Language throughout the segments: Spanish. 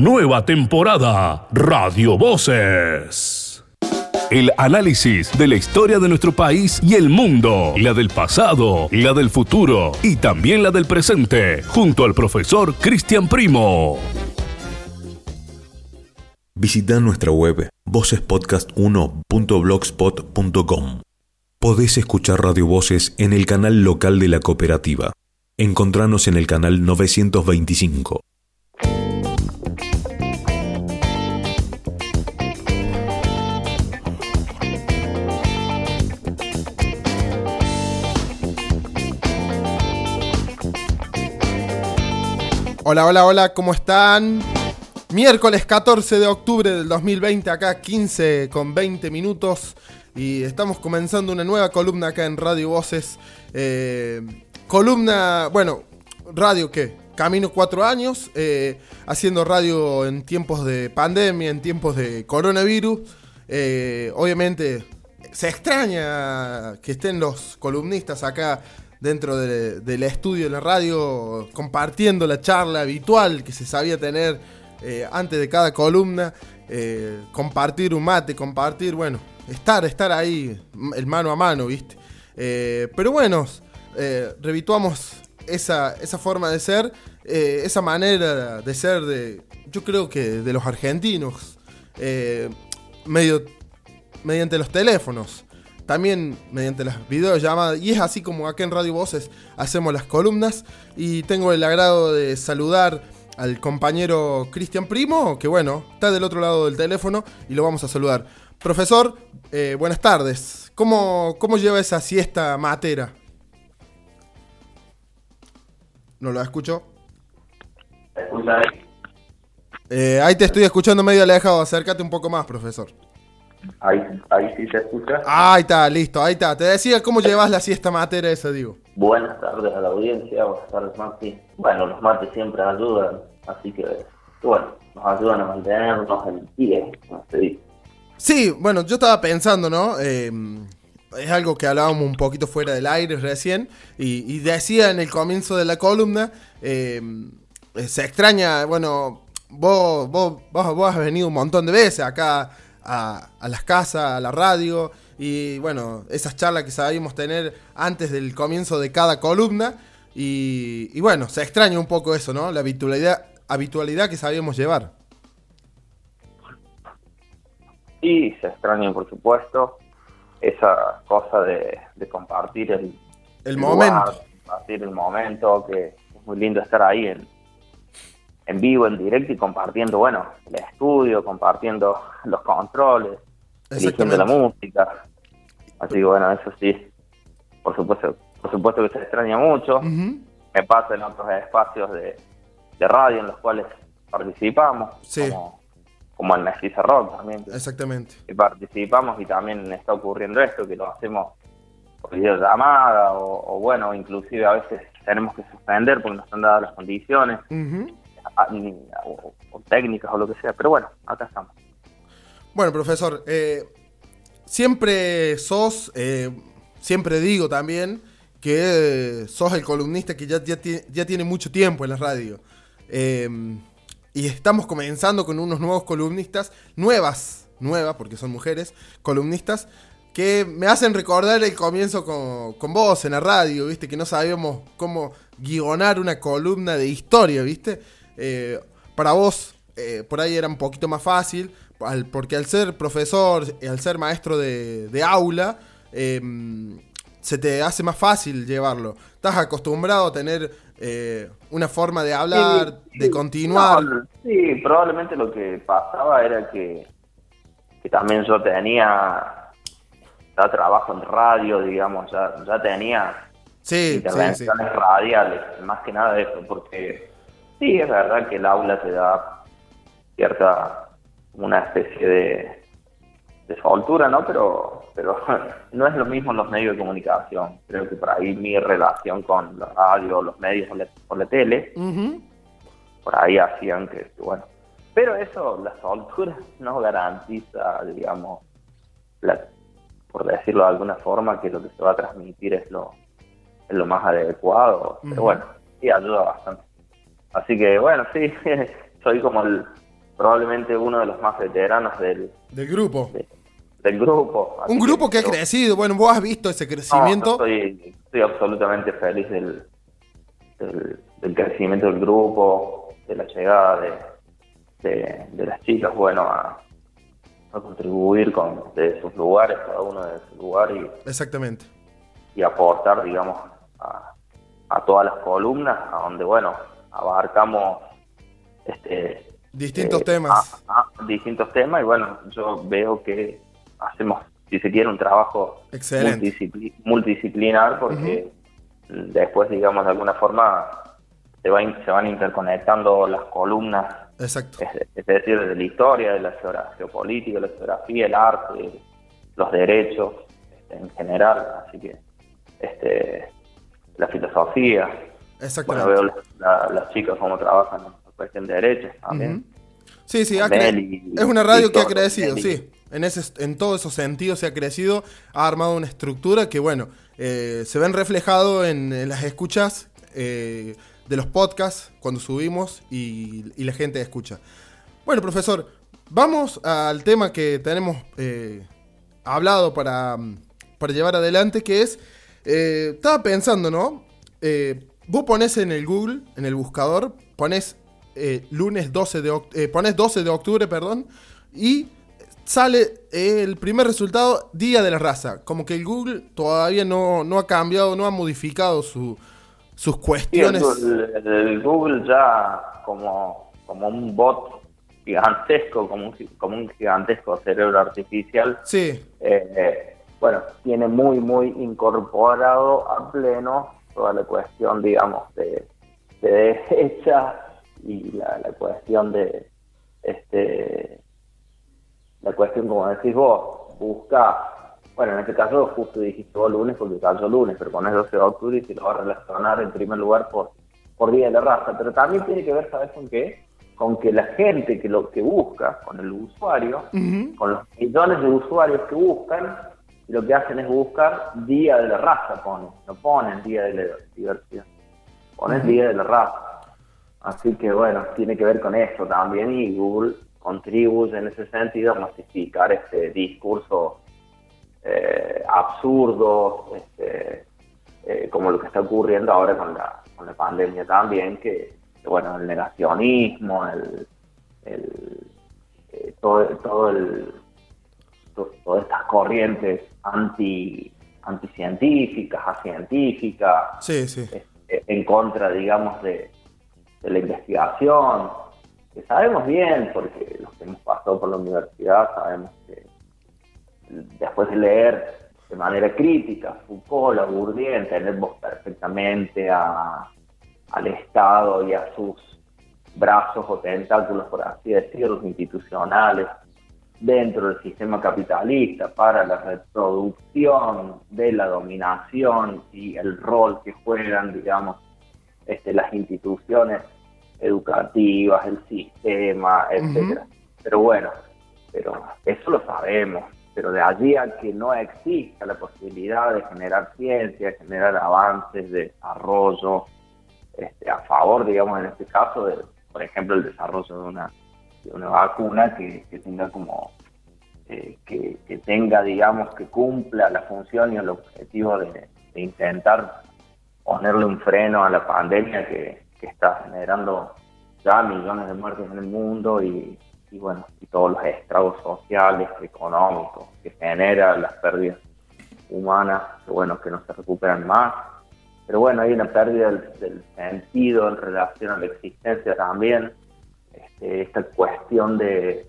Nueva temporada Radio Voces. El análisis de la historia de nuestro país y el mundo, la del pasado, la del futuro y también la del presente, junto al profesor Cristian Primo. Visita nuestra web vocespodcast1.blogspot.com. Podés escuchar Radio Voces en el canal local de la cooperativa. Encontranos en el canal 925. Hola, hola, hola, ¿cómo están? Miércoles 14 de octubre del 2020, acá 15 con 20 minutos. Y estamos comenzando una nueva columna acá en Radio Voces. Eh, columna, bueno, radio qué? Camino cuatro años, eh, haciendo radio en tiempos de pandemia, en tiempos de coronavirus. Eh, obviamente se extraña que estén los columnistas acá dentro del estudio de la radio, compartiendo la charla habitual que se sabía tener eh, antes de cada columna, eh, compartir un mate, compartir, bueno, estar, estar ahí, el mano a mano, ¿viste? Eh, pero bueno, revituamos esa, esa forma de ser, esa manera de ser de, yo creo que de los argentinos, medio mediante los teléfonos también mediante las videollamadas. Y es así como acá en Radio Voces hacemos las columnas. Y tengo el agrado de saludar al compañero Cristian Primo, que bueno, está del otro lado del teléfono y lo vamos a saludar. Profesor, eh, buenas tardes. ¿Cómo, ¿Cómo lleva esa siesta matera? ¿No lo escucho? Eh, ahí te estoy escuchando medio alejado. Acércate un poco más, profesor. Ahí, ahí sí se escucha. Ahí está, listo, ahí está. Te decía cómo llevas la siesta matera esa, digo. Buenas tardes a la audiencia, buenas tardes, Mati. Bueno, los mates siempre ayudan, así que, bueno, nos ayudan a mantenernos en pie, como se dice. Sí, bueno, yo estaba pensando, ¿no? Eh, es algo que hablábamos un poquito fuera del aire recién, y, decía en el comienzo de la columna, eh, se extraña, bueno, vos, vos, vos, vos has venido un montón de veces acá a, las casas, a la radio y bueno, esas charlas que sabíamos tener antes del comienzo de cada columna y, bueno, se extraña un poco eso, ¿no? La habitualidad, habitualidad que sabíamos llevar. Y se extraña, por supuesto, esa cosa de, compartir el, el, momento. compartir el momento, que es muy lindo estar ahí en, en vivo, en directo y compartiendo, bueno, el estudio, compartiendo los controles, eligiendo la música. Así que bueno, eso sí, por supuesto, por supuesto que se extraña mucho. Me pasa en otros espacios de, radio en los cuales participamos, como, como en Mestiza Rock también. Exactamente. Y participamos y también está ocurriendo esto, que lo hacemos por videollamada o, o bueno, inclusive a veces tenemos que suspender porque nos están dadas las condiciones o, técnicas o lo que sea. Pero bueno, acá estamos. Bueno, profesor, eh, siempre sos, eh, siempre digo también que sos el columnista que ya, tiene mucho tiempo en la radio. Y estamos comenzando con unos nuevos columnistas, nuevas, nuevas, porque son mujeres, columnistas, que me hacen recordar el comienzo con, con, vos en la radio, ¿viste? Que no sabíamos cómo guionar una columna de historia, ¿viste? Eh, para vos eh, por ahí era un poquito más fácil, porque al ser profesor, al ser maestro de, aula, em, se te hace más fácil llevarlo. Estás acostumbrado a tener eh, una forma de hablar, de continuar. sí, probablemente lo que pasaba era que, también yo tenía ya trabajo en radio, digamos, ya, ya tenía intervenciones radiales, más que nada eso, porque Sí, es verdad que el aula te da cierta, una especie de, de soltura, ¿no? Pero, pero no es lo mismo en los medios de comunicación. Creo que por ahí mi relación con la radio, los medios o la, tele, por ahí hacían que, bueno. Pero eso, la soltura no garantiza, digamos, por decirlo de alguna forma, que lo que se va a transmitir es lo, es lo más adecuado. Pero bueno, sí ayuda bastante. Así que bueno, sí, soy como el, probablemente uno de los más veteranos del, del grupo. del grupo. Un grupo que, ha crecido, bueno, vos has visto ese crecimiento. estoy, estoy, absolutamente feliz del, del, crecimiento del grupo, de la llegada de, de, las chicas, bueno, a, a contribuir con de sus lugares, cada uno de su lugar y, Exactamente. y aportar, digamos, a, a todas las columnas, a donde, bueno, abarcamos este distintos eh, temas. distintos temas y bueno, yo veo que hacemos, si se quiere, un trabajo multidisciplinar porque después, digamos, de alguna forma se, va, se van interconectando las columnas. Exacto. Es, decir, de la historia, de la geopolítica, la geografía, el arte, los derechos este, en general. Así que este, la filosofía. Exactamente. Bueno, veo las chicas cómo trabajan en cuestión de derechos también. Sí, sí, es una radio que ha crecido, sí. En, ese, en todos esos sentidos se ha crecido, ha armado una estructura que, bueno, eh, se ven reflejado en, las escuchas eh, de los podcasts cuando subimos y, la gente escucha. Bueno, profesor, vamos al tema que tenemos eh, hablado para, para llevar adelante, que es eh, estaba pensando, ¿no? Eh, vos pones en el Google, en el buscador, pones eh, lunes 12 de pones 12 de octubre, perdón, y sale el primer resultado día de la raza. Como que el Google todavía no, ha cambiado, no ha modificado su, sus cuestiones. el, Google ya como, como un bot gigantesco, como un, como un gigantesco cerebro artificial. Sí bueno, tiene muy, muy incorporado a pleno toda la cuestión, digamos, de, derecha y la, cuestión de, este, la cuestión, como decís vos, busca, bueno, en este caso justo dijiste vos lunes porque cayó lunes, pero pones 12 de octubre y se lo va a relacionar en primer lugar por, por Día de la Raza, pero también tiene que ver, ¿sabes con qué? Con que la gente que lo que busca, con el usuario, con los millones de usuarios que buscan, lo que hacen es buscar día de la raza, ponen, no ponen día de la diversidad, ponen día de la raza. Así que bueno, tiene que ver con eso también y Google contribuye en ese sentido a masificar este discurso eh, absurdo, este, eh, como lo que está ocurriendo ahora con la, con la pandemia también, que, bueno, el negacionismo, el, eh, todo, todo el todas estas corrientes anti anticientíficas, científicas este, en contra, digamos, de, la investigación, que sabemos bien, porque los que hemos pasado por la universidad sabemos que después de leer de manera crítica Foucault, la Bourdieu, entendemos perfectamente a, al Estado y a sus brazos o tentáculos, por así decirlo, institucionales, dentro del sistema capitalista para la reproducción de la dominación y el rol que juegan, digamos, este, las instituciones educativas, el sistema, etcétera. Pero bueno, pero eso lo sabemos. Pero de allí a que no exista la posibilidad de generar ciencia, generar avances, de desarrollo, este, a favor, digamos, en este caso, de, por ejemplo, el desarrollo de una una vacuna que, tenga como eh, que, tenga digamos que cumpla la función y el objetivo de, intentar ponerle un freno a la pandemia que, está generando ya millones de muertes en el mundo y, bueno y todos los estragos sociales económicos que genera las pérdidas humanas que bueno que no se recuperan más. Pero bueno hay una pérdida del sentido en relación a la existencia también este, esta cuestión de...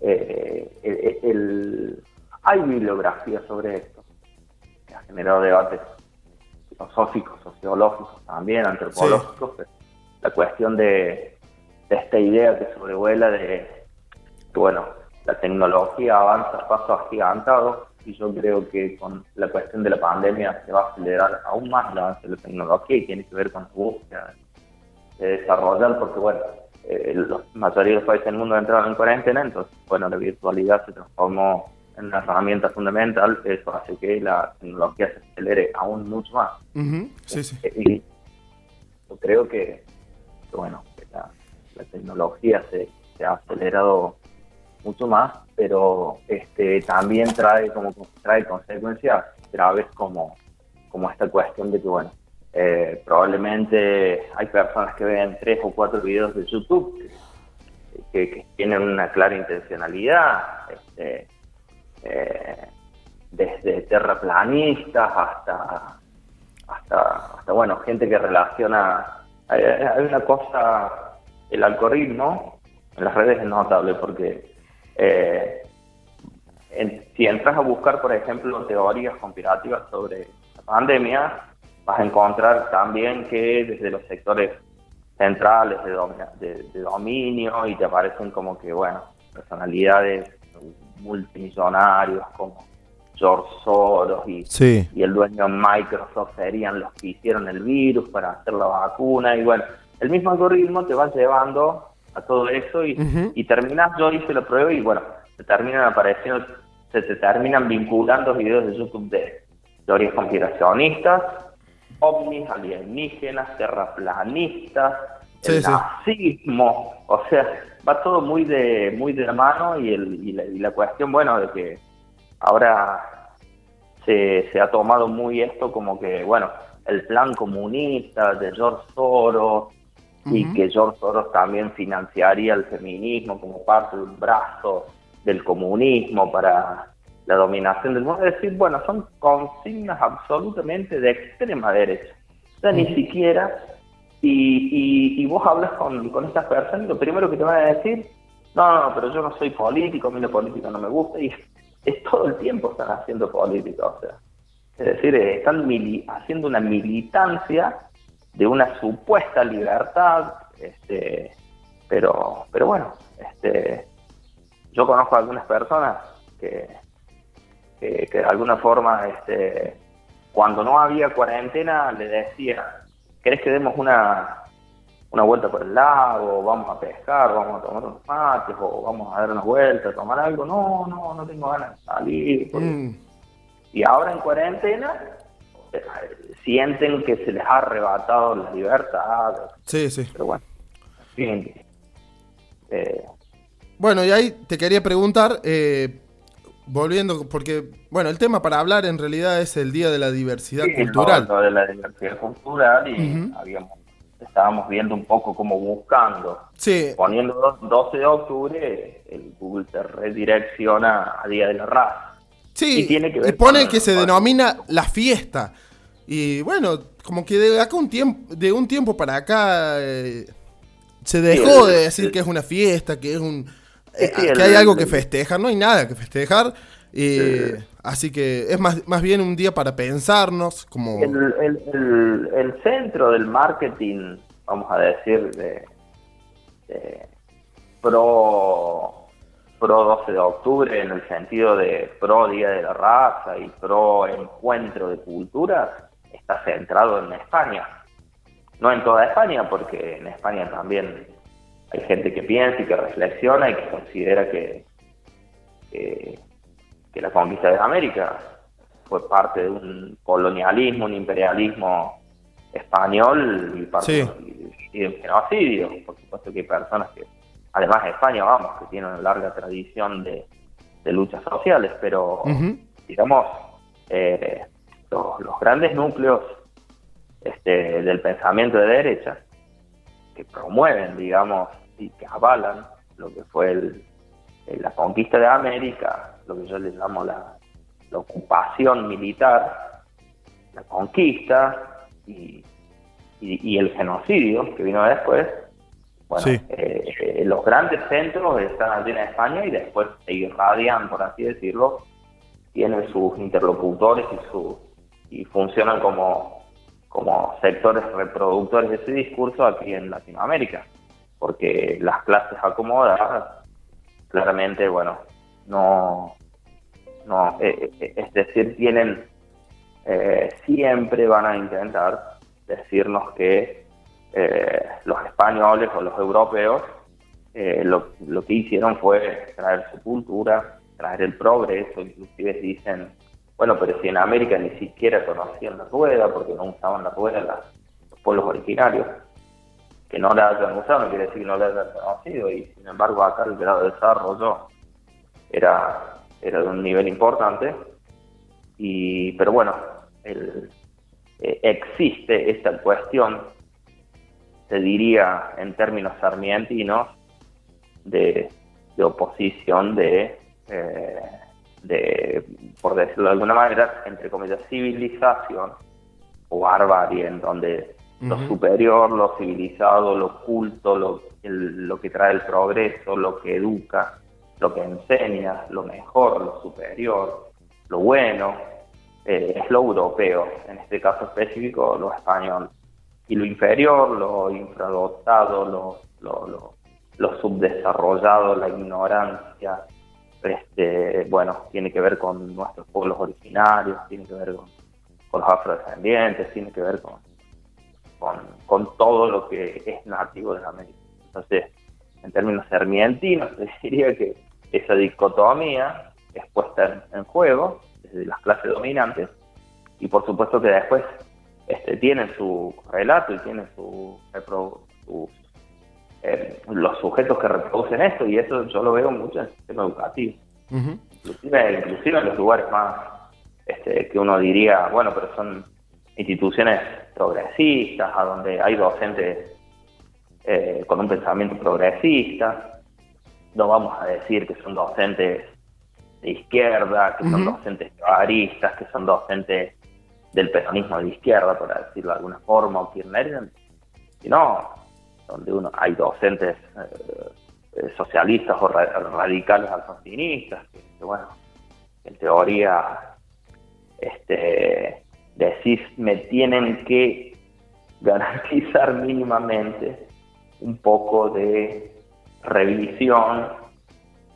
Eh, el, hay bibliografía sobre esto, que ha generado debates filosóficos, sociológicos también, antropológicos, la cuestión de, esta idea que sobrevuela de que, bueno, la tecnología avanza a pasos agigantados y yo creo que con la cuestión de la pandemia se va a acelerar aún más el avance de la tecnología y tiene que ver con la búsqueda de desarrollar, porque bueno, eh, la mayoría de los países del mundo entraron en cuarentena, entonces, bueno, la virtualidad se transformó en una herramienta fundamental, eso hace que la tecnología se acelere aún mucho más. Sí, sí. Eh, y yo creo que, bueno, la, tecnología se, se ha acelerado mucho más, pero este también trae como trae consecuencias graves como, como esta cuestión de que bueno eh, probablemente hay personas que ven tres o cuatro videos de YouTube que, tienen una clara intencionalidad, este, eh, desde terraplanistas hasta, hasta, hasta, bueno, gente que relaciona, hay, una cosa, el algoritmo en las redes es notable porque eh, si entras a buscar, por ejemplo, teorías conspirativas sobre la pandemia, vas a encontrar también que desde los sectores centrales de, de, dominio y te aparecen como que, bueno, personalidades multimillonarios como George Soros y, y el dueño de Microsoft serían los que hicieron el virus para hacer la vacuna y bueno, el mismo algoritmo te va llevando a todo eso y, y terminas, yo hice la prueba y bueno, te terminan apareciendo, se te terminan vinculando videos de YouTube de teorías conspiracionistas, ovnis, alienígenas, terraplanistas, el nazismo, o sea, va todo muy de muy de la mano y, el, y, la, cuestión, bueno, de que ahora se, se ha tomado muy esto como que, bueno, el plan comunista de George Soros y que George Soros también financiaría el feminismo como parte de un brazo del comunismo para la dominación del mundo. Es decir, bueno, son consignas absolutamente de extrema derecha. O sea, ni siquiera, y, y, vos hablas con, con estas personas y lo primero que te van a decir, no, no, pero yo no soy político, a mí la política no me gusta, y es todo el tiempo están haciendo política, o sea. Es decir, están haciendo una militancia de una supuesta libertad, este, pero, pero bueno, este, yo conozco a algunas personas que, que, de alguna forma, este, cuando no había cuarentena, le decía, ¿querés que demos una, una vuelta por el lago? ¿Vamos a pescar? ¿Vamos a tomar unos mates? ¿O vamos a dar una vuelta, a tomar algo? No, no, no tengo ganas de salir. Mm. Y ahora en cuarentena eh, sienten que se les ha arrebatado la libertad. Sí, sí. Pero bueno, eh, bueno, y ahí te quería preguntar, eh, volviendo, porque, bueno, el tema para hablar en realidad es el Día de la Diversidad Cultural. El de la diversidad cultural y estábamos viendo un poco como buscando. Sí. Poniendo 12 de octubre, el Google te redirecciona a Día de la Raza. Sí, y, tiene que pone que se denomina la fiesta. Y bueno, como que de acá un tiempo, de un tiempo para acá eh, se dejó de decir que es una fiesta, que es un eh, que hay algo que festejar, no hay nada que festejar. Así que es más, más bien un día para pensarnos como... El, centro del marketing, vamos a decir, de, pro, pro 12 de octubre, en el sentido de pro Día de la Raza y pro encuentro de culturas, está centrado en España. No en toda España, porque en España también hay gente que piensa y que reflexiona y que considera que, que, la conquista de América fue parte de un colonialismo, un imperialismo español y parte de un genocidio. Por supuesto que hay personas que, además de España, vamos, que tienen una larga tradición de, luchas sociales, pero digamos, eh, los, los, grandes núcleos este, del pensamiento de derecha que promueven, digamos, y que avalan lo que fue el, la conquista de América, lo que yo le llamo la, ocupación militar, la conquista y, y, el genocidio que vino después. Bueno, eh, los grandes centros están allí en España y después se irradian, por así decirlo, tienen sus interlocutores y, su, y funcionan como como sectores reproductores de ese discurso aquí en Latinoamérica, porque las clases acomodadas claramente, bueno, no, no eh, eh, es decir, tienen, eh, siempre van a intentar decirnos que los españoles o los europeos lo, lo que hicieron fue traer su cultura, traer el progreso, inclusive dicen bueno, pero si en América ni siquiera conocían la rueda, porque no usaban la rueda los pueblos originarios. que no le hayan usado, no quiere decir que no le hayan conocido, y sin embargo acá el grado de desarrollo era, era de un nivel importante, y pero bueno, eh, existe esta cuestión, se diría en términos sarmientinos, de, de oposición de, eh, de, por decirlo de alguna manera, entre comillas, civilización o barbarie, en donde lo superior, lo civilizado, lo culto, lo, lo que trae el progreso, lo que educa, lo que enseña, lo mejor, lo superior, lo bueno, eh, es lo europeo, en este caso específico lo español. Y lo inferior, lo infradotado, lo, lo, lo, subdesarrollado, la ignorancia, este, bueno, tiene que ver con nuestros pueblos originarios, tiene que ver con, los afrodescendientes, tiene que ver con, con, todo lo que es nativo de América. Entonces, en términos sermientinos, diría que esa dicotomía es puesta en, juego desde las clases dominantes y por supuesto que después este, tienen su relato y tienen su, eh, los sujetos que reproducen esto y eso yo lo veo mucho en el sistema educativo. inclusive, inclusive en los lugares más este, que uno diría, bueno, pero son instituciones progresistas, a donde hay docentes eh, con un pensamiento progresista. No vamos a decir que son docentes de izquierda, que son docentes chavistas, que son docentes del peronismo de izquierda, por decirlo de alguna forma, o kirchnerismo, sino donde uno hay docentes eh, eh, socialistas o radicales alfonsinistas, que, bueno, en teoría este, decís, me tienen que garantizar mínimamente un poco de revisión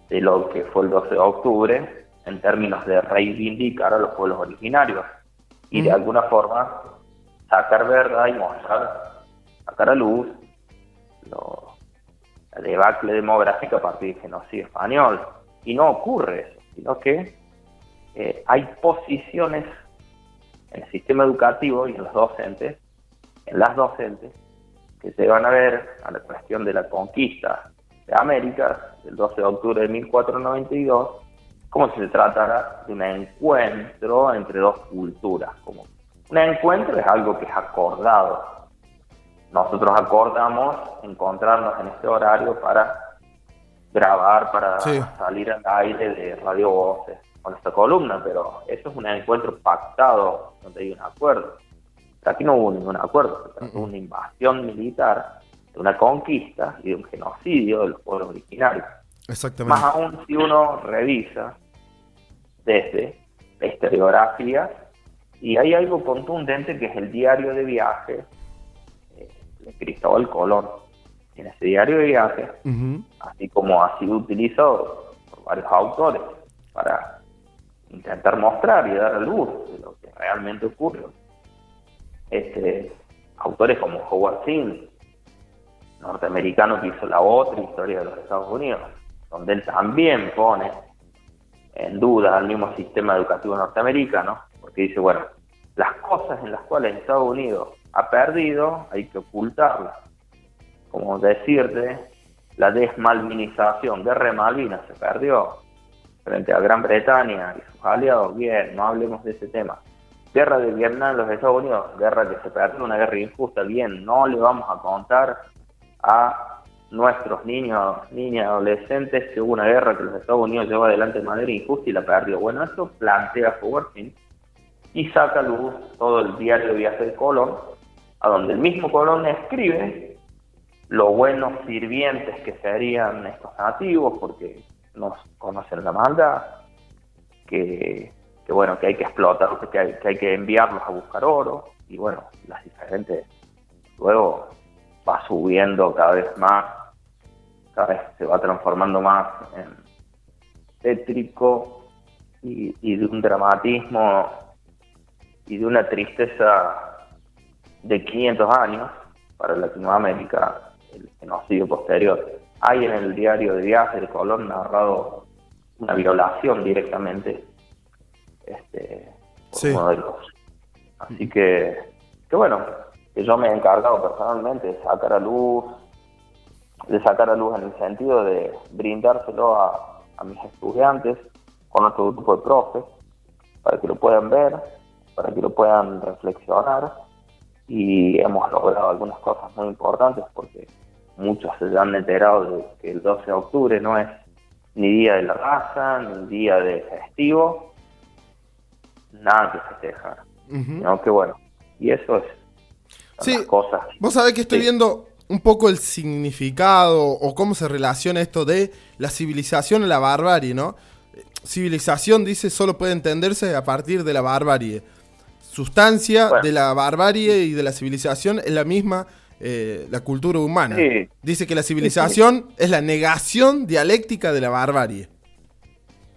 de lo que fue el 12 de octubre en términos de reivindicar a los pueblos originarios y de alguna forma sacar verdad y mostrar, sacar a luz lo, la debacle demográfica a partir del genocidio español. Y no ocurre eso, sino que eh, hay posiciones en el sistema educativo y en los docentes, en las docentes, que se van a ver a la cuestión de la conquista de América, del 12 de octubre de 1492, como si se tratara de un encuentro entre dos culturas. Como un encuentro es algo que es acordado. Nosotros acordamos encontrarnos en este horario para grabar, para salir al aire de Radio Voces con esta columna, pero eso es un encuentro pactado donde hay un acuerdo. aquí no hubo ningún acuerdo, hubo una invasión militar, de una conquista y de un genocidio de los pueblos originarios. Exactamente. Más aún si uno revisa desde la historiografía, y hay algo contundente que es el diario de viaje de Cristóbal Colón. En ese diario de viaje, así como ha sido utilizado por varios autores para intentar mostrar y dar a luz de lo que realmente ocurrió. Este, autores como Howard Zinn, norteamericano que hizo la otra historia de los Estados Unidos, donde él también pone en duda al mismo sistema educativo norteamericano, porque dice, bueno, las cosas en las cuales Estados Unidos ha perdido hay que ocultarlas. Como decirte, la desmalvinización, guerra de Malvinas se perdió, frente a Gran Bretaña y sus aliados, bien, no hablemos de ese tema. Guerra de Vietnam en los Estados Unidos, guerra que se perdió, una guerra injusta, bien, no le vamos a contar a nuestros niños, niñas, adolescentes que hubo una guerra que los Estados Unidos llevó adelante de manera injusta y la perdió. Bueno, eso plantea Fortin y saca a luz todo el diario viaje de Colón, a donde el mismo Colón escribe lo buenos sirvientes que serían estos nativos, porque nos conocen la maldad, que, bueno, que hay que explotar, que hay, que que enviarlos a buscar oro, y bueno, las diferentes, luego va subiendo cada vez más, cada vez se va transformando más en tétrico y de un dramatismo y de una tristeza de 500 años para Latinoamérica, el genocidio posterior hay en el diario de viaje de Colón narrado una violación directamente este, por uno de los. Así que, que bueno, que yo me he encargado personalmente de sacar a luz, de sacar a luz en el sentido de brindárselo a, a mis estudiantes con nuestro grupo de profes, para que lo puedan ver, para que lo puedan reflexionar y hemos logrado algunas cosas muy importantes porque muchos se han enterado de que el 12 de octubre no es ni día de la raza, ni día de festivo, nada que festejar. Uh que bueno, y eso es sí, cosas. Vos sabés que estoy viendo un poco el significado o cómo se relaciona esto de la civilización a la barbarie, ¿no? Civilización, dice, solo puede entenderse a partir de la barbarie. Sustancia de la barbarie y de la civilización es la misma eh, la cultura humana. Dice que la civilización es la negación dialéctica de la barbarie.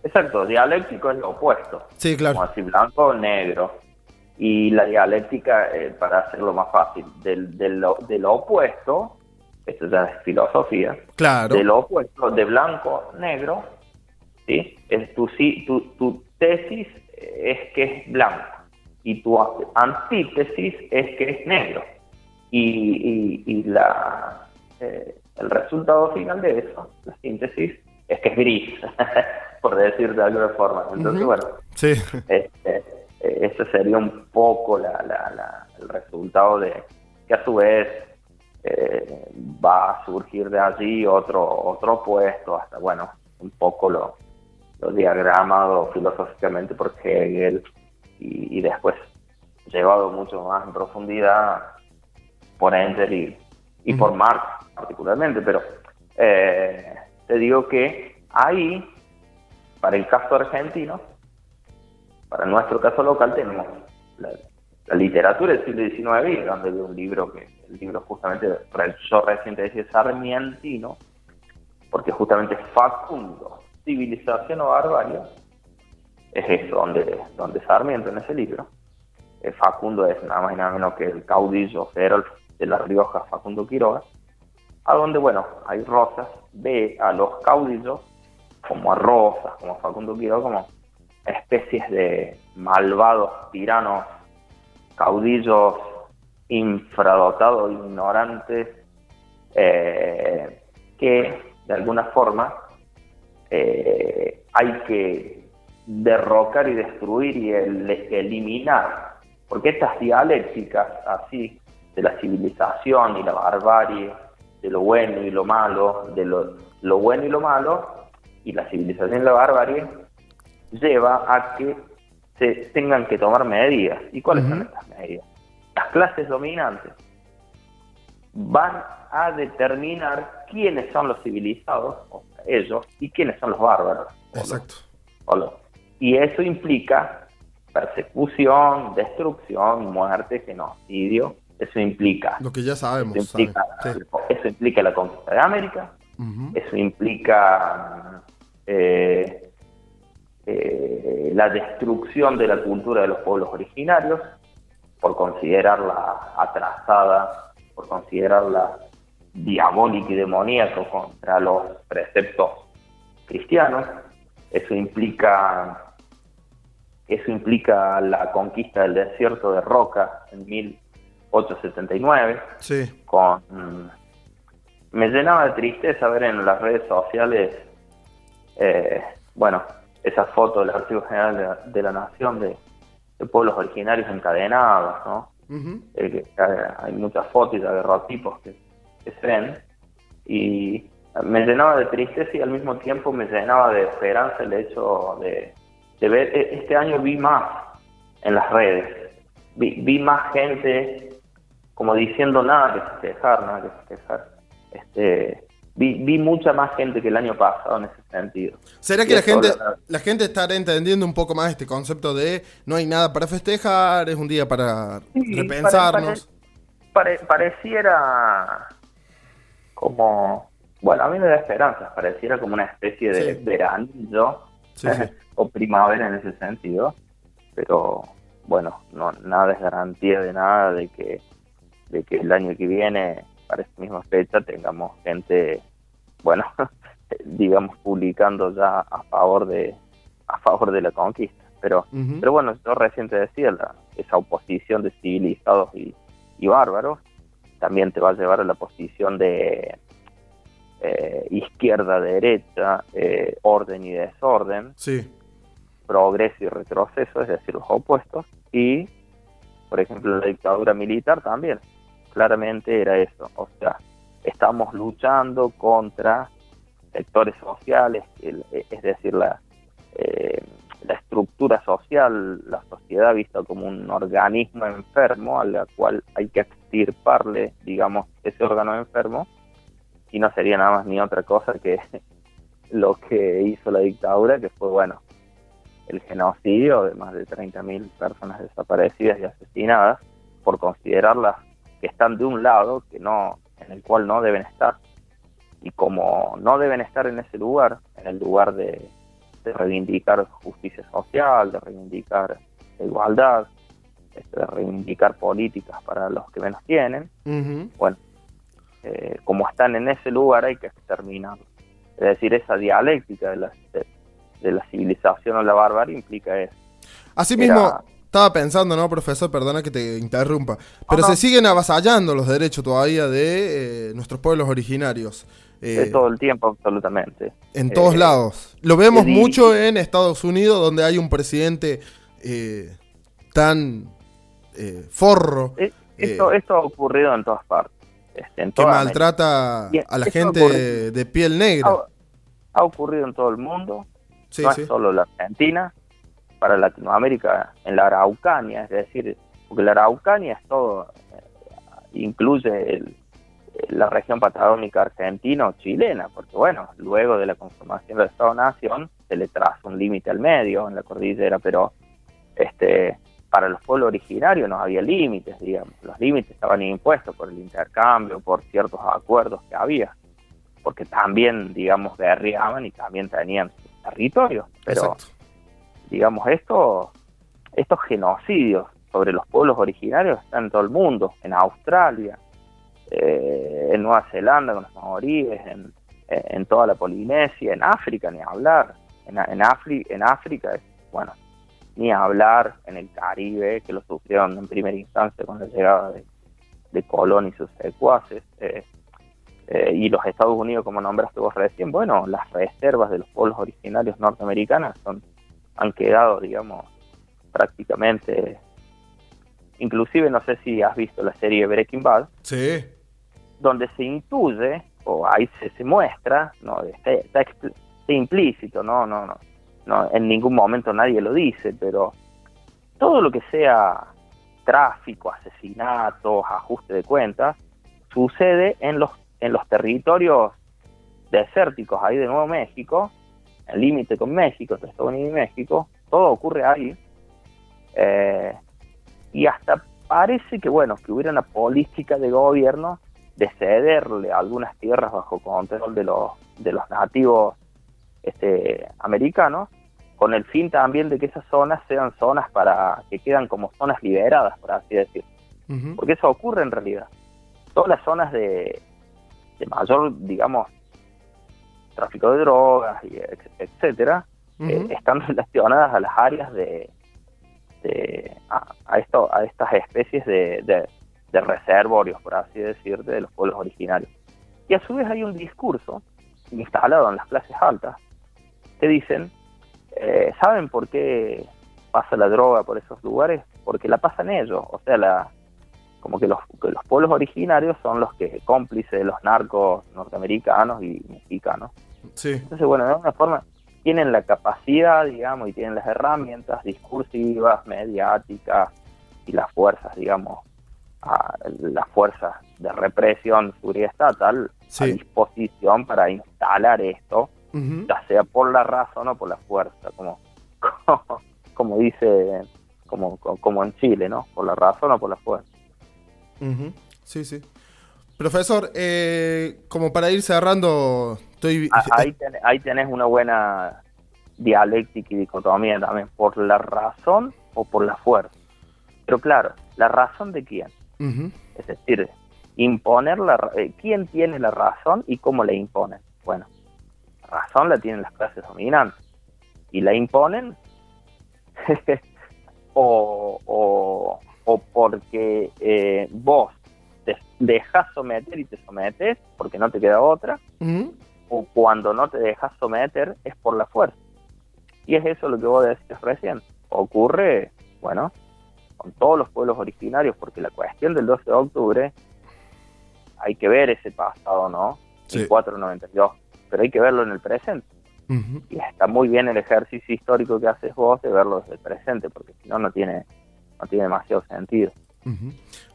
Exacto, dialéctico es lo opuesto. Sí, claro. Como así blanco o negro. Y la dialéctica, eh, para hacerlo más fácil, del, del, lo, opuesto, esto ya es filosofía, claro. de lo opuesto, de blanco negro, ¿sí? Es tu, tu, tu tesis es que es blanco y tu antítesis es que es negro. Y, y, la, eh, el resultado final de eso, la síntesis, es que es gris, por decir de alguna forma. Entonces, bueno, sí. este, ese sería un poco la, el resultado de que a su vez eh, va a surgir de allí otro otro puesto hasta bueno un poco lo, lo diagramado filosóficamente por Hegel y, y después llevado mucho más en profundidad por Ender y, y por Marx particularmente pero eh, te digo que ahí para el caso argentino para nuestro caso local tenemos la, literatura del siglo XIX, donde de un libro que, el libro justamente, yo recién te decía Sarmientino, porque justamente Facundo, Civilización o Barbarie, es eso, donde, donde Sarmiento en ese libro, eh, Facundo es nada más y nada menos que el caudillo feroz de La Rioja, Facundo Quiroga, a donde, bueno, hay Rosas, ve a los caudillos como a Rosas, como a Facundo Quiroga, como especies de malvados tiranos, caudillos infradotados, ignorantes, eh, que de alguna forma eh, hay que derrocar y destruir y eliminar, porque estas dialécticas así de la civilización y la barbarie, de lo bueno y lo malo, de lo, lo bueno y lo malo, y la civilización y la barbarie, lleva a que se tengan que tomar medidas. ¿Y cuáles son estas medidas? Las clases dominantes van a determinar quiénes son los civilizados, o ellos, y quiénes son los bárbaros. Exacto. Y eso implica persecución, destrucción, muerte, genocidio. Eso implica. Lo que ya sabemos. Eso implica, la conquista de América. Eso implica eh, eh, la destrucción de la cultura de los pueblos originarios, por considerarla atrasada, por considerarla diabólica y demoníaca contra los preceptos cristianos. Eso implica eso implica la conquista del desierto de Roca en 1879. Sí. Con, me llenaba de tristeza ver en las redes sociales, eh, bueno, esa foto del Archivo General de, la Nación de, pueblos originarios encadenados, ¿no? Eh, hay muchas fotos y agarrotipos que, que se ven y me llenaba de tristeza y al mismo tiempo me llenaba de esperanza el hecho de, ver, e, este año vi más en las redes, vi, vi más gente como diciendo nada que festejar, nada que festejar. Este, vi, mucha más gente que el año pasado en ese sentido. ¿Será que la gente, la... gente estará entendiendo un poco más este concepto de no hay nada para festejar, es un día para repensarnos? pareciera como, bueno, a mí me da esperanza, pareciera como una especie de veranillo o primavera en ese sentido, pero bueno, no nada es garantía de nada de que de que el año que viene para esta misma fecha tengamos gente, bueno, digamos publicando ya a favor de a favor de la conquista. Pero pero bueno, yo recién te decía esa oposición de civilizados y, y bárbaros, también te va a llevar a la posición de eh, izquierda, derecha, eh, orden y desorden, sí. progreso y retroceso, es decir, los opuestos, y, por ejemplo, la dictadura militar también, claramente era eso, o sea, estamos luchando contra sectores sociales, es decir, la, eh, la estructura social, la sociedad vista como un organismo enfermo a la cual hay que extirparle, digamos, ese órgano enfermo, y no sería nada más ni otra cosa que lo que hizo la dictadura, que fue, bueno, el genocidio de más de 30.000 personas desaparecidas y asesinadas por considerarlas que están de un lado que no en el cual no deben estar. Y como no deben estar en ese lugar en el lugar de, reivindicar justicia social de reivindicar igualdad este, de reivindicar políticas para los que menos tienen bueno eh, como están en ese lugar hay que exterminarlos es decir esa dialéctica de la, de, la civilización o la barbarie implica eso Asimismo, estaba pensando, ¿no, profesor? Perdona que te interrumpa. Pero se siguen avasallando los derechos todavía de eh, nuestros pueblos originarios. Eh, todo el tiempo, absolutamente. En todos lados. Lo vemos mucho en Estados Unidos, donde hay un presidente tan forro. Esto, esto ha ocurrido en todas partes. Este, que maltrata a la gente de, piel negra. Ha, ocurrido en todo el mundo. no es solo la Argentina para Latinoamérica en la Araucania, es decir, porque la Araucania es todo, eh, incluye la región patagónica argentina o chilena, porque bueno, luego de la conformación del Estado-Nación se le traza un límite al medio en la cordillera, pero este para los pueblos originarios no había límites, digamos, los límites estaban impuestos por el intercambio, por ciertos acuerdos que había, porque también, digamos, guerreaban y también tenían sus territorios, pero digamos, esto, estos genocidios sobre los pueblos originarios están en todo el mundo, en Australia, eh, en Nueva Zelanda con los maoríes, en, en, toda la Polinesia, en África, ni hablar. En, en, en África, bueno, ni hablar en el Caribe, que lo sufrieron en primera instancia con la llegada de, de Colón y sus secuaces. Eh, eh, y los Estados Unidos, como nombraste vos recién, bueno, las reservas de los pueblos originarios norteamericanos son han quedado, digamos, prácticamente. Inclusive, no sé si has visto la serie Breaking Bad. Sí. Donde se intuye, o ahí se, se muestra, no está, implícito, ¿no? No, no, no, en ningún momento nadie lo dice, pero todo lo que sea tráfico, asesinatos, ajuste de cuentas, sucede en los, en los territorios desérticos ahí de Nuevo México, el límite con México, entre Estados Unidos y México, todo ocurre ahí. Eh, y hasta parece que, bueno, que hubiera una política de gobierno de cederle algunas tierras bajo control de los, de los nativos este, americanos, con el fin también de que esas zonas sean zonas para que quedan como zonas liberadas, por así decir. Porque eso ocurre en realidad. Todas las zonas de, de mayor, digamos, tráfico de drogas, y etcétera, eh, están relacionadas a las áreas de, a, esto, a estas especies de, de, reservorios, por así decir, de los pueblos originarios. Y a su vez hay un discurso instalado en las clases altas que dicen, eh, ¿saben por qué pasa la droga por esos lugares? Porque la pasan ellos, o sea, la, como que los, los pueblos originarios son los que cómplices de los narcos norteamericanos y mexicanos. Sí. Entonces, bueno, de alguna forma tienen la capacidad, digamos, y tienen las herramientas discursivas, mediáticas y las fuerzas, digamos, las fuerzas de represión seguridad estatal a disposición para instalar esto, ya sea por la razón o por la fuerza, como, como, dice, como, como en Chile, ¿no? Por la razón o por la fuerza. Sí, sí. Profesor, eh, como para ir cerrando, estoy... Ah, ahí, tenés, ahí tenés una buena dialéctica y dicotomía también, por la razón o por la fuerza. Pero claro, ¿la razón de quién? Es decir, imponer la... Eh, ¿Quién tiene la razón y cómo la imponen? Bueno, razón la tienen las clases dominantes y la imponen o, o o porque eh, vos te dejas someter y te sometes porque no te queda otra, o cuando no te dejas someter es por la fuerza. Y es eso lo que vos decís recién. Ocurre, bueno, con todos los pueblos originarios, porque la cuestión del 12 de octubre, hay que ver ese pasado, ¿no? El 492, pero hay que verlo en el presente. Y está muy bien el ejercicio histórico que haces vos de verlo desde el presente, porque si no, no tiene, no tiene demasiado sentido.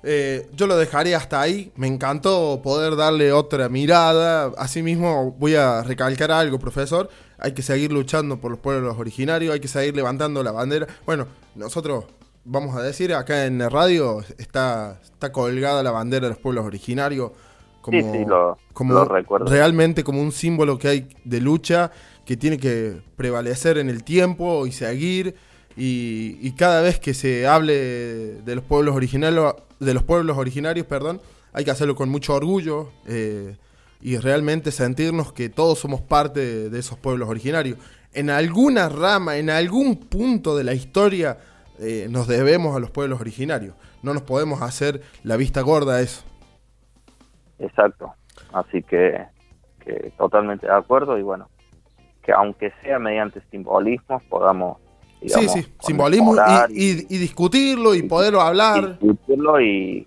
Eh, yo lo dejaría hasta ahí. Me encantó poder darle otra mirada. Asimismo, voy a recalcar algo, profesor. Hay que seguir luchando por los pueblos originarios, hay que seguir levantando la bandera. Bueno, nosotros vamos a decir, acá en la radio está, está colgada la bandera de los pueblos originarios como, como realmente como un símbolo que hay de lucha que tiene que prevalecer en el tiempo y seguir y, cada vez que se hable de los pueblos originarios, de los pueblos originarios, perdón, hay que hacerlo con mucho orgullo eh, y realmente sentirnos que todos somos parte de, esos pueblos originarios. En alguna rama, en algún punto de la historia, eh, nos debemos a los pueblos originarios. No nos podemos hacer la vista gorda a eso. Exacto. Así que, que totalmente de acuerdo y bueno, que aunque sea mediante simbolismos podamos sí, sí, simbolismo y, discutirlo y, poderlo hablar. discutirlo y,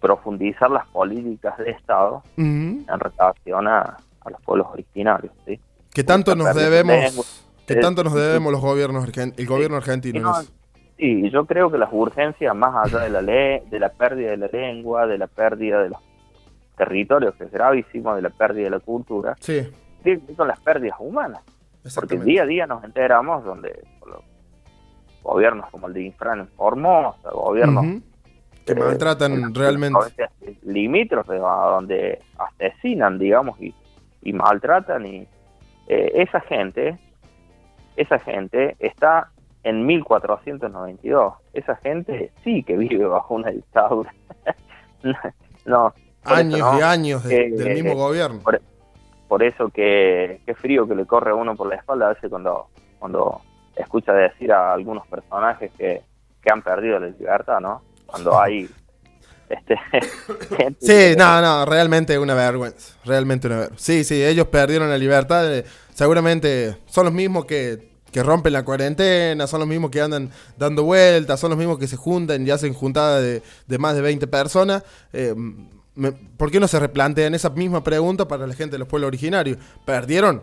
profundizar las políticas de Estado en relación a, los pueblos originarios. ¿sí? Que tanto nos debemos, que tanto nos debemos los gobiernos, el gobierno argentino. sí, yo creo que las urgencias, más allá de la ley, de la pérdida de la lengua, de la pérdida de los territorios, que es gravísimo, de la pérdida de la cultura, sí. son las pérdidas humanas. Porque día a día nos enteramos donde los gobiernos como el de Infran en Formosa, gobiernos que maltratan realmente. Limítrofes donde asesinan, digamos, y, y maltratan. Y eh, esa gente, esa gente está en 1492. Esa gente sí que vive bajo una dictadura. no, años y años del mismo gobierno por eso que, frío que le corre a uno por la espalda a veces cuando, cuando escucha decir a algunos personajes que, han perdido la libertad, ¿no? Cuando hay este sí, no, no, realmente una vergüenza, realmente una vergüenza. Sí, sí, ellos perdieron la libertad, eh, seguramente son los mismos que, que, rompen la cuarentena, son los mismos que andan dando vueltas, son los mismos que se juntan y hacen juntadas de, de más de 20 personas. Eh, ¿por qué no se replantean esa misma pregunta para la gente de los pueblos originarios? Perdieron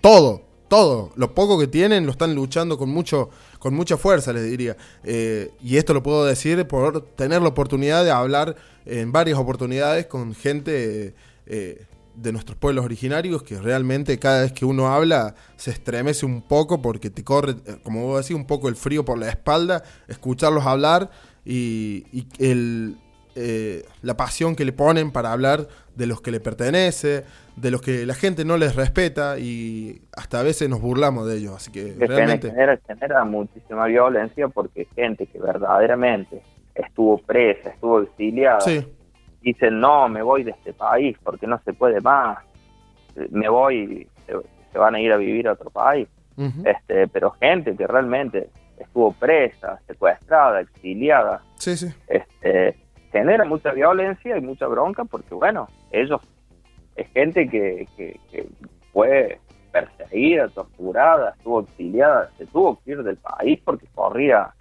todo, todo. Lo poco que tienen lo están luchando con mucho, con mucha fuerza, les diría. Eh, y esto lo puedo decir por tener la oportunidad de hablar en varias oportunidades con gente eh, de nuestros pueblos originarios que realmente cada vez que uno habla se estremece un poco porque te corre, eh, como vos decís, un poco el frío por la espalda, escucharlos hablar y el eh, la pasión que le ponen para hablar de los que le pertenece, de los que la gente no les respeta y hasta a veces nos burlamos de ellos. Así que, realmente... genera, muchísima violencia porque gente que verdaderamente estuvo presa, estuvo exiliada, dice no, me voy de este país porque no se puede más, me voy, se, se van a ir a vivir a otro país. este Pero gente que realmente estuvo presa, secuestrada, exiliada, sí, sí. Este, genera mucha violencia y mucha bronca porque, bueno, ellos es gente que, que, fue perseguida, torturada, estuvo exiliada, se tuvo que ir del país porque corría,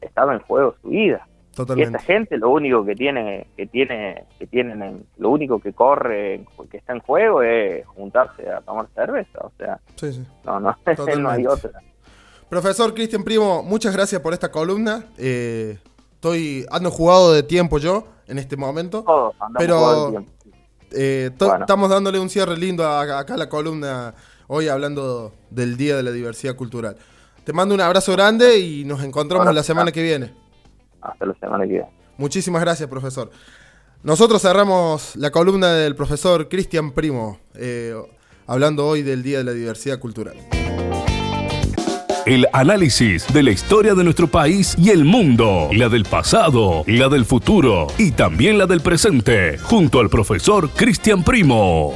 estaba en juego su vida. Totalmente. Y esta gente lo único que tiene, que tiene, que tienen, lo único que corre, que está en juego es juntarse a tomar cerveza, o sea, no, no, no hay otra. Profesor Cristian Primo, muchas gracias por esta columna. Eh, Estoy ando jugado de tiempo yo en este momento. pero eh, estamos dándole un cierre lindo a, acá a la columna hoy hablando del Día de la Diversidad Cultural. Te mando un abrazo grande y nos encontramos la semana que viene. Hasta la semana que viene. Muchísimas gracias, profesor. Nosotros cerramos la columna del profesor Cristian Primo, eh, hablando hoy del Día de la Diversidad Cultural el análisis de la historia de nuestro país y el mundo, la del pasado, la del futuro y también la del presente, junto al profesor Cristian Primo.